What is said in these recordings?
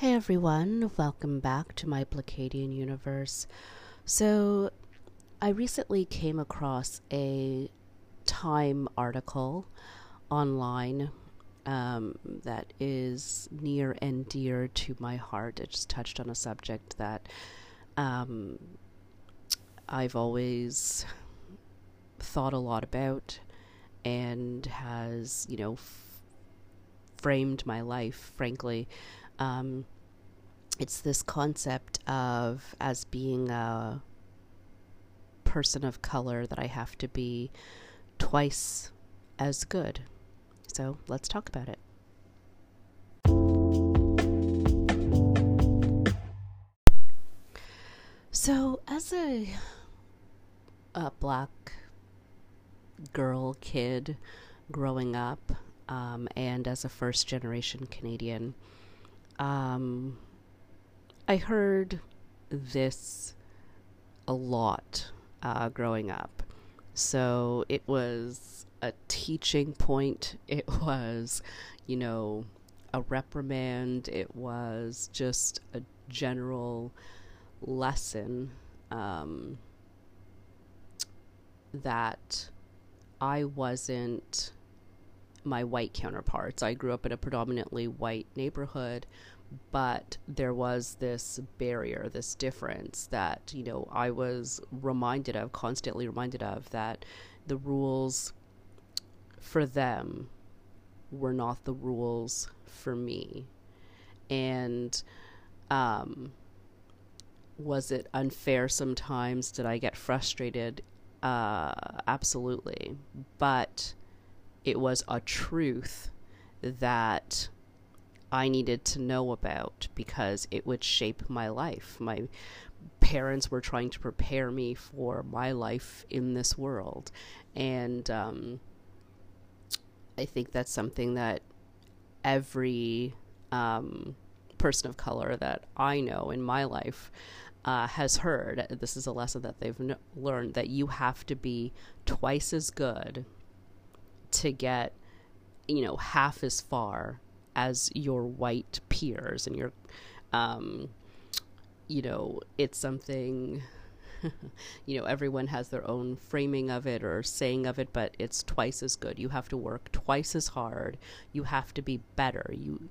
Hey everyone, welcome back to my Pleiadian universe. So, I recently came across a Time article online um, that is near and dear to my heart. It just touched on a subject that um, I've always thought a lot about and has, you know, f- framed my life, frankly. Um, it's this concept of as being a person of color that I have to be twice as good. So let's talk about it. So, as a, a black girl kid growing up, um, and as a first generation Canadian, um, I heard this a lot uh, growing up. So it was a teaching point. It was, you know, a reprimand. It was just a general lesson um, that I wasn't my white counterparts. I grew up in a predominantly white neighborhood, but there was this barrier, this difference that, you know, I was reminded of, constantly reminded of, that the rules for them were not the rules for me. And, um, was it unfair sometimes? Did I get frustrated? Uh, absolutely. But it was a truth that I needed to know about because it would shape my life. My parents were trying to prepare me for my life in this world. And um, I think that's something that every um, person of color that I know in my life uh, has heard. This is a lesson that they've learned that you have to be twice as good to get, you know, half as far as your white peers and your, um, you know, it's something. you know, everyone has their own framing of it or saying of it, but it's twice as good. You have to work twice as hard. You have to be better. You,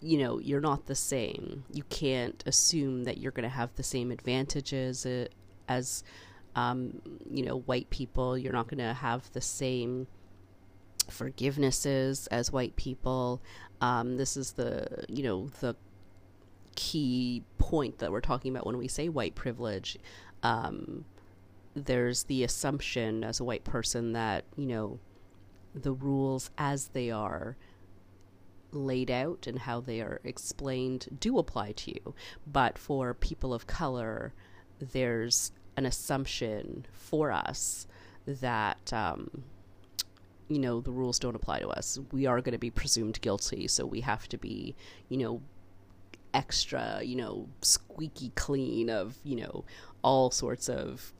you know, you're not the same. You can't assume that you're going to have the same advantages uh, as, um, you know, white people. You're not going to have the same forgivenesses as white people. Um, this is the you know the key point that we're talking about when we say white privilege. Um, there's the assumption as a white person that you know the rules as they are laid out and how they are explained do apply to you. But for people of color, there's an assumption for us that um, you know, the rules don't apply to us. We are going to be presumed guilty, so we have to be, you know, extra, you know, squeaky clean of, you know, all sorts of,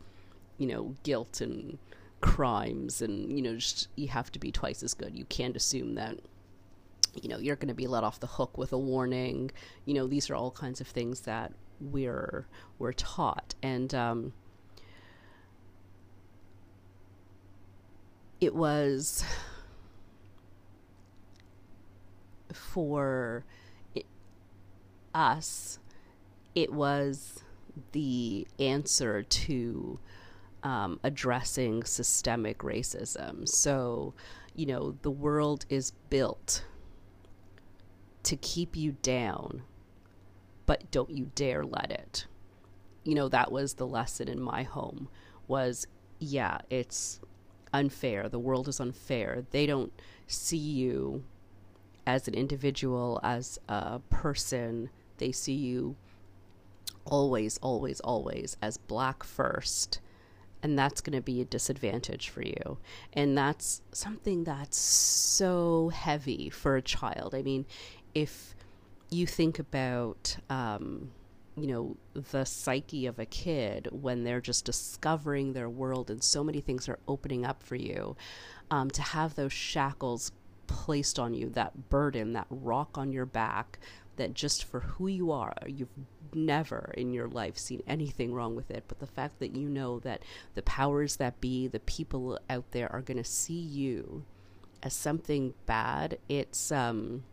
you know, guilt and crimes and, you know, just you have to be twice as good. You can't assume that you know, you're going to be let off the hook with a warning. You know, these are all kinds of things that we're we're taught and um it was for it, us, it was the answer to um, addressing systemic racism. So, you know, the world is built to keep you down, but don't you dare let it. You know, that was the lesson in my home was yeah, it's unfair. The world is unfair. They don't see you as an individual, as a person. They see you always, always, always as black first. And that's going to be a disadvantage for you. And that's something that's so heavy for a child. I mean, if you think about, um, you know the psyche of a kid when they're just discovering their world and so many things are opening up for you um, to have those shackles placed on you, that burden, that rock on your back, that just for who you are, you've never in your life seen anything wrong with it. But the fact that you know that the powers that be, the people out there are going to see you as something bad, it's, um,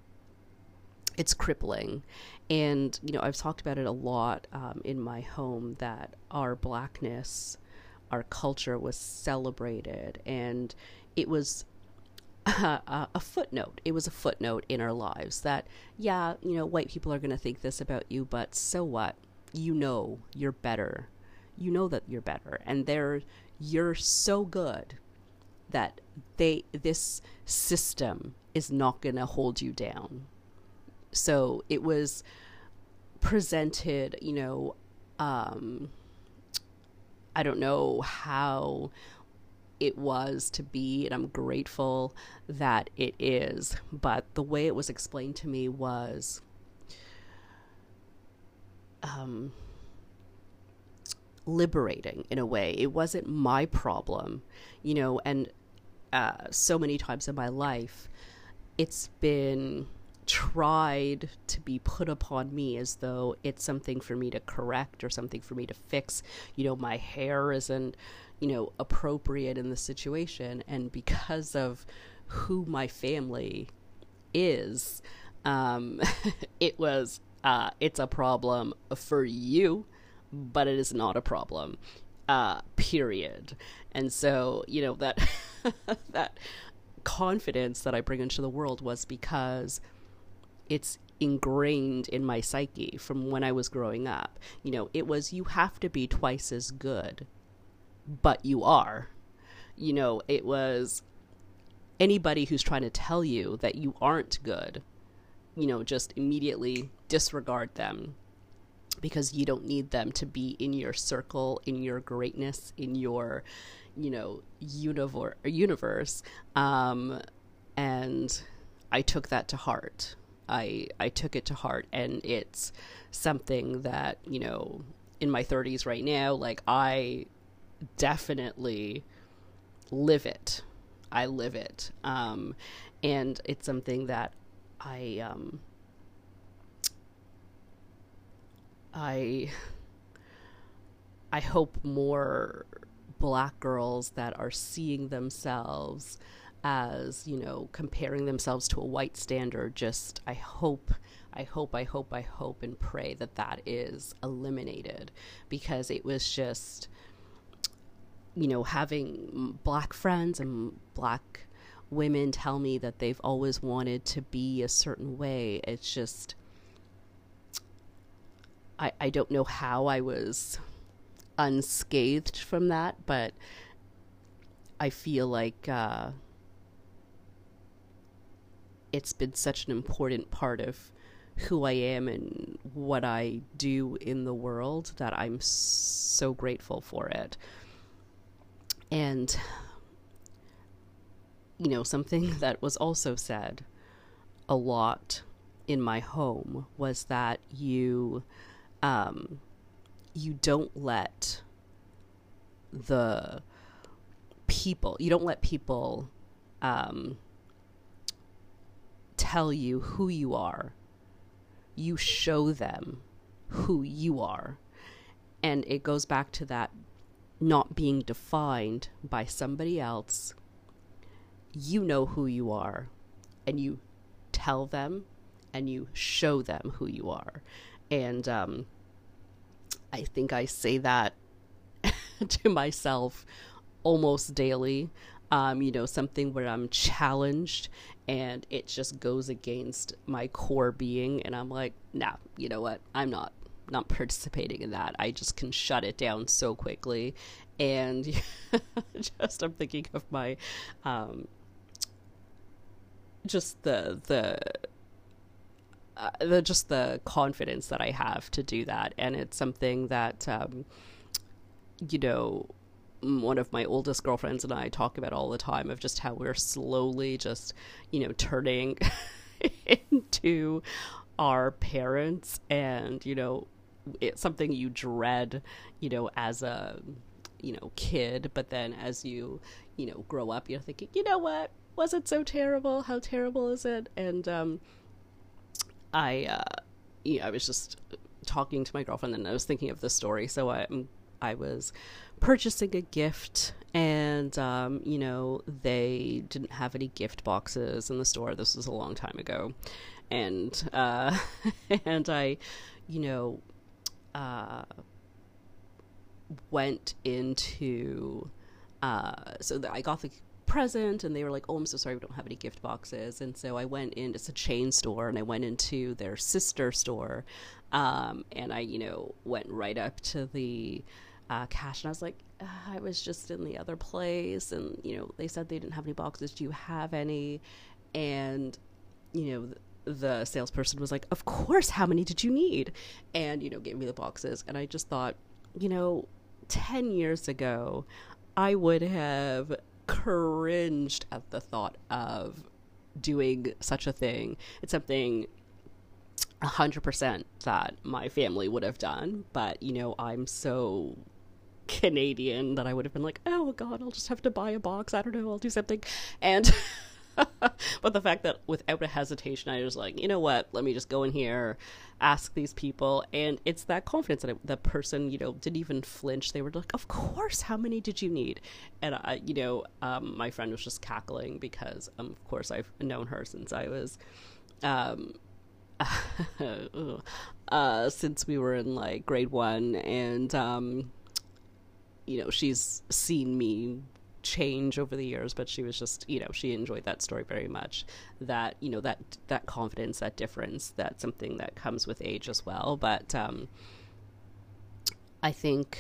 it's crippling. And, you know, I've talked about it a lot um, in my home that our blackness, our culture was celebrated and it was a, a, footnote. It was a footnote in our lives that, yeah, you know, white people are going to think this about you, but so what? You know you're better. You know that you're better. And they're, you're so good that they, this system is not going to hold you down. So it was presented, you know, um, I don't know how it was to be, and I'm grateful that it is. But the way it was explained to me was um, liberating in a way. It wasn't my problem, you know, and uh, so many times in my life, it's been tried to be put upon me as though it's something for me to correct or something for me to fix. You know, my hair isn't, you know, appropriate in the situation. And because of who my family is, um, it was, uh, it's a problem for you, but it is not a problem, uh, period. And so, you know, that, that, confidence that I bring into the world was because it's ingrained in my psyche from when I was growing up. You know, it was you have to be twice as good, but you are. You know, it was anybody who's trying to tell you that you aren't good, you know, just immediately disregard them because you don't need them to be in your circle, in your greatness, in your, you know, universe. universe. Um, and I took that to heart I I took it to heart, and it's something that you know in my 30s right now, like I definitely live it. I live it, um, and it's something that I um, I I hope more black girls that are seeing themselves as you know comparing themselves to a white standard just i hope i hope i hope i hope and pray that that is eliminated because it was just you know having black friends and black women tell me that they've always wanted to be a certain way it's just i i don't know how i was unscathed from that but i feel like uh it's been such an important part of who I am and what I do in the world that I'm so grateful for it. And, you know, something that was also said a lot in my home was that you, um, you don't let the people, you don't let people, um, tell you who you are. You show them who you are. And it goes back to that not being defined by somebody else. You know who you are, and you tell them and you show them who you are. And um, I think I say that to myself almost daily. Um, you know, something where I'm challenged and it just goes against my core being. And i'm like nah you know what? I'm not not participating in that. I just can shut it down so quickly. And just i'm thinking of my um just the the uh, the just the confidence that I have to do that, and it's something that um, you know one of my oldest girlfriends and I talk about all the time of just how we're slowly just, you know, turning into our parents and, you know, it's something you dread, you know, as a, you know, kid, but then as you, you know, grow up, you're thinking, you know what? was it so terrible? How terrible is it? And um, I, uh, yeah, I was just talking to my girlfriend and I was thinking of the story. So I, I was purchasing a gift and um, you know they didn't have any gift boxes in the store. This was a long time ago. And uh, and i you know uh, went into uh, so i got the present and they were like oh i'm so sorry we don't have any gift boxes. And so i went in it's a chain store and i went into their sister store um, and i you know went right up to the uh, cash. And i was like i was just in the other place. And you know they said they didn't have any boxes. Do you have any? And you know the salesperson was like of course. How many did you need? And you know gave me the boxes. And i just thought you know 10 years ago i would have cringed at the thought of doing such a thing. It's something 100% that my family would have done, but you know, I'm so Canadian that I would have been like, oh god, I'll just have to buy a box. I don't know, I'll do something. And but the fact that without a hesitation, I was like, you know what? Let me just go in here, ask these people, and it's that confidence that I, the person, you know, didn't even flinch. They were like, "Of course. How many did you need?" And I, you know, um, my friend was just cackling because, um, of course, I've known her since I was, um, uh, since we were in like grade one, and um, you know, she's seen me change over the years but she was just you know she enjoyed that story very much. That you know that that confidence that difference that's something that comes with age as well. But um i think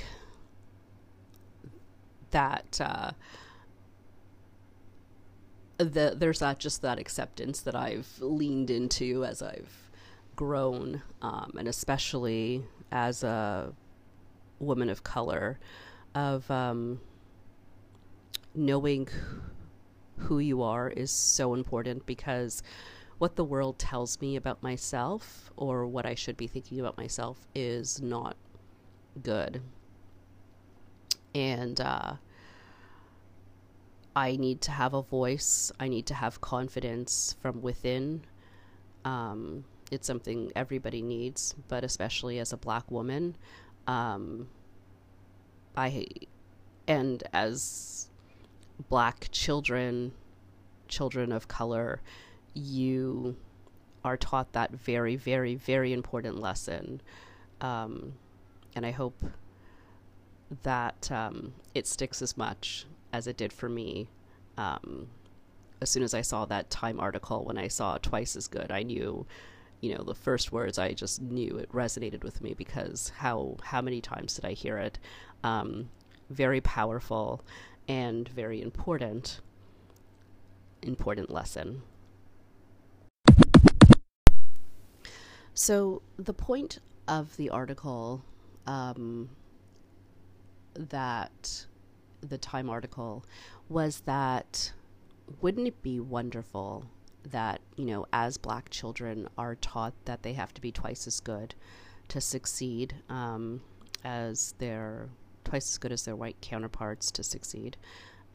that uh the, there's that just that acceptance that I've leaned into as I've grown, um, and especially as a woman of color, of um, knowing who you are is so important because what the world tells me about myself or what I should be thinking about myself is not good. And uh, I need to have a voice, I need to have confidence from within. Um, it's something everybody needs, but especially as a black woman. Um, I and as black children, children of color, you are taught that very, very, very important lesson. Um, and I hope that um, it sticks as much as it did for me. Um, as soon as I saw that Time article, when I saw Twice as Good, I knew, you know, the first words I just knew it resonated with me because how how many times did I hear it? Um, very powerful and very important important lesson. So the point of the article um, that the Time article was that wouldn't it be wonderful that you know as black children are taught that they have to be twice as good to succeed um, as their twice as good as their white counterparts to succeed.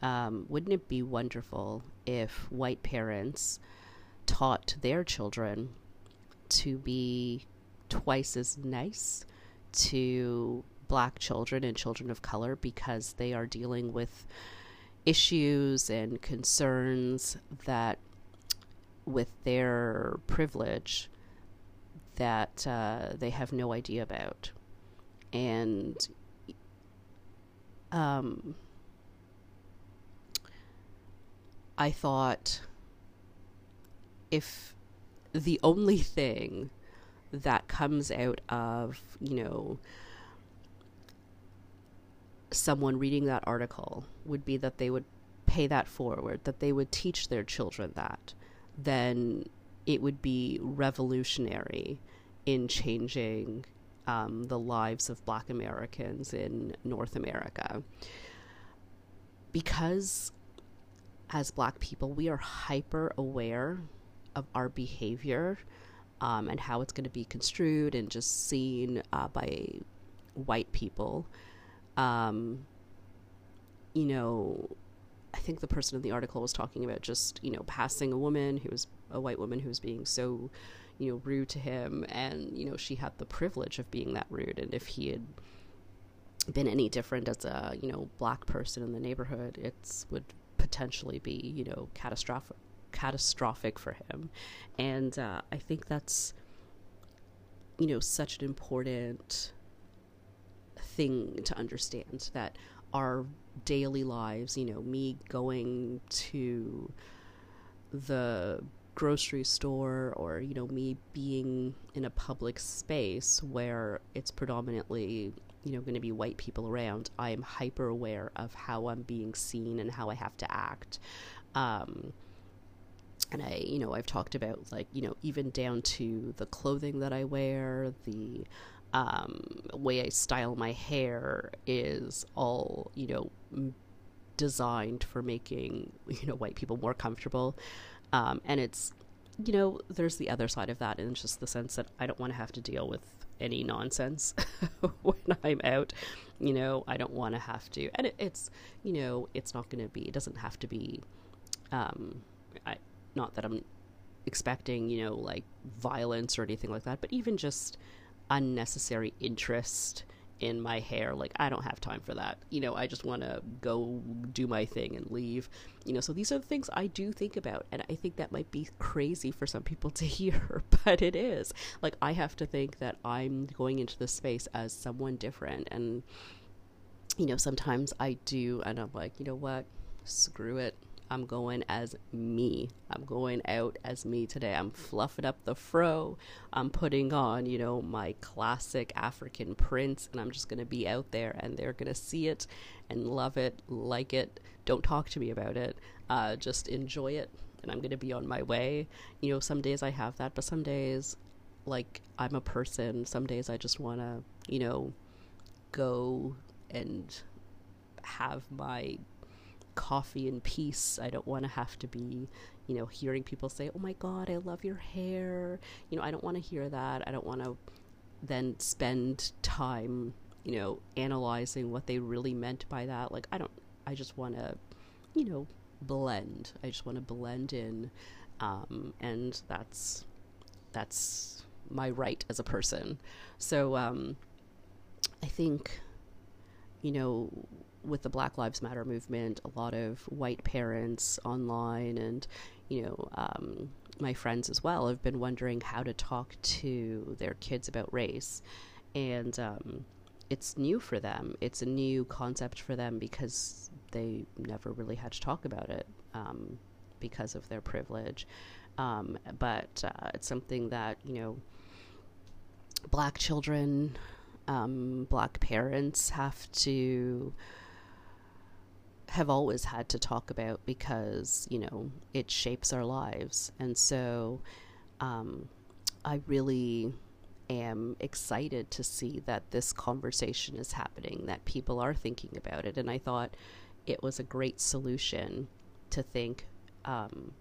Um, wouldn't it be wonderful if white parents taught their children to be twice as nice to black children and children of color because they are dealing with issues and concerns that with their privilege that uh, they have no idea about and um, I thought if the only thing that comes out of, you know, someone reading that article would be that they would pay that forward, that they would teach their children that, then it would be revolutionary in changing um, the lives of black Americans in North America. Because as black people, we are hyper aware of our behavior um, and how it's going to be construed and just seen uh, by white people. Um, you know, I think the person in the article was talking about just, you know, passing a woman who was a white woman who was being so, you know, rude to him. And, you know, she had the privilege of being that rude. And if he had been any different as a, you know, black person in the neighborhood, it would potentially be, you know, catastrophic catastrophic for him. And uh, I think that's, you know, such an important thing to understand that our daily lives, you know, me going to the grocery store or, you know, me being in a public space where it's predominantly, you know, going to be white people around, I am hyper aware of how I'm being seen and how I have to act. Um, and I, you know, I've talked about like, you know, even down to the clothing that I wear, the um, way I style my hair is all, you know, designed for making, you know, white people more comfortable. Um, and it's, you know, there's the other side of that, and it's just the sense that I don't want to have to deal with any nonsense when I'm out. You know, I don't want to have to, and it, it's, you know, it's not going to be. It doesn't have to be. Um, I not that I'm expecting, you know, like violence or anything like that, but even just unnecessary interest in my hair. Like, I don't have time for that. You know, I just want to go do my thing and leave. You know, so these are the things I do think about. And I think that might be crazy for some people to hear, but it is. Like, I have to think that I'm going into the space as someone different. And, you know, sometimes I do, and I'm like, you know what? Screw it. I'm going as me. I'm going out as me today. I'm fluffing up the fro. I'm putting on, you know, my classic African prints, and I'm just going to be out there, and they're going to see it and love it, like it. Don't talk to me about it. Uh, just enjoy it, and I'm going to be on my way. You know, some days I have that, but some days, like, I'm a person. Some days I just want to, you know, go and have my coffee in peace. I don't want to have to be, you know, hearing people say, "Oh my god, I love your hair." You know, I don't want to hear that. I don't want to then spend time, you know, analyzing what they really meant by that. Like I don't I just want to, you know, blend. I just want to blend in um, and that's that's my right as a person. So um, I think you know with the Black Lives Matter movement, a lot of white parents online and, you know, um, my friends as well have been wondering how to talk to their kids about race. And um, it's new for them. It's a new concept for them because they never really had to talk about it um, because of their privilege. Um, but uh, it's something that, you know, black children, um, black parents have to have always had to talk about because you know it shapes our lives. And so um, i really am excited to see that this conversation is happening that people are thinking about it. And i thought it was a great solution to think um,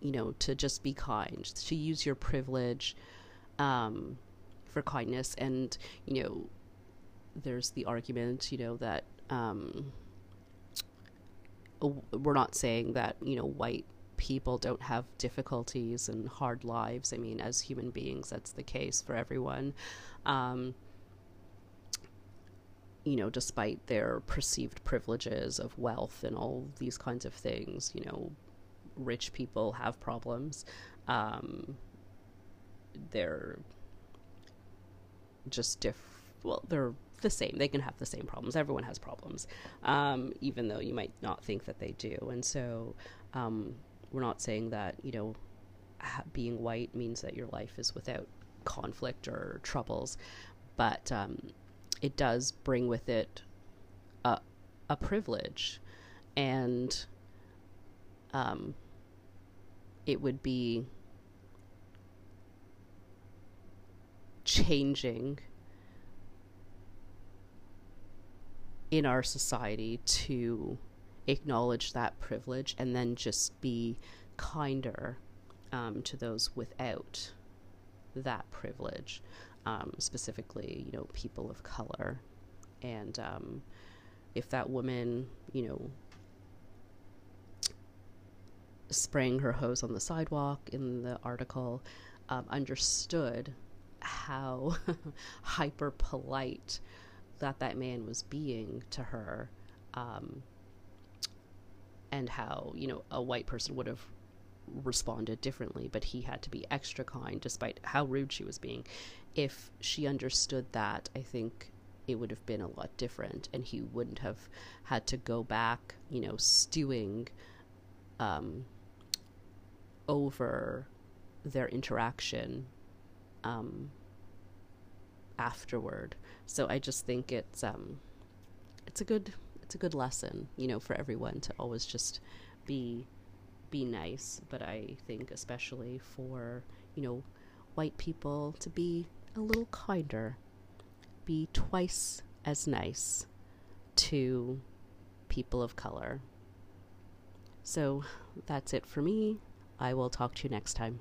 you know to just be kind to use your privilege um, for kindness. And you know there's the argument you know that um, we're not saying that you know white people don't have difficulties and hard lives. I mean, as human beings, that's the case for everyone. Um, you know, despite their perceived privileges of wealth and all these kinds of things, you know, rich people have problems. Um, they're just diff. Well, they're the same. They can have the same problems. Everyone has problems, um, even though you might not think that they do. And so, um, we're not saying that you know, being white means that your life is without conflict or troubles, but um, it does bring with it a, a privilege, and um, it would be changing in our society to acknowledge that privilege and then just be kinder um, to those without that privilege, um, specifically, you know, people of color. And um, if that woman, you know, spraying her hose on the sidewalk in the article um, understood how hyper polite that that man was being to her um, and how you know a white person would have responded differently but he had to be extra kind despite how rude she was being. If she understood that i think it would have been a lot different and he wouldn't have had to go back you know stewing um, over their interaction um, afterward so i just think it's um, it's a good it's a good lesson you know for everyone to always just be be nice but i think especially for you know white people to be a little kinder be twice as nice to people of color. So that's it for me. I will talk to you next time.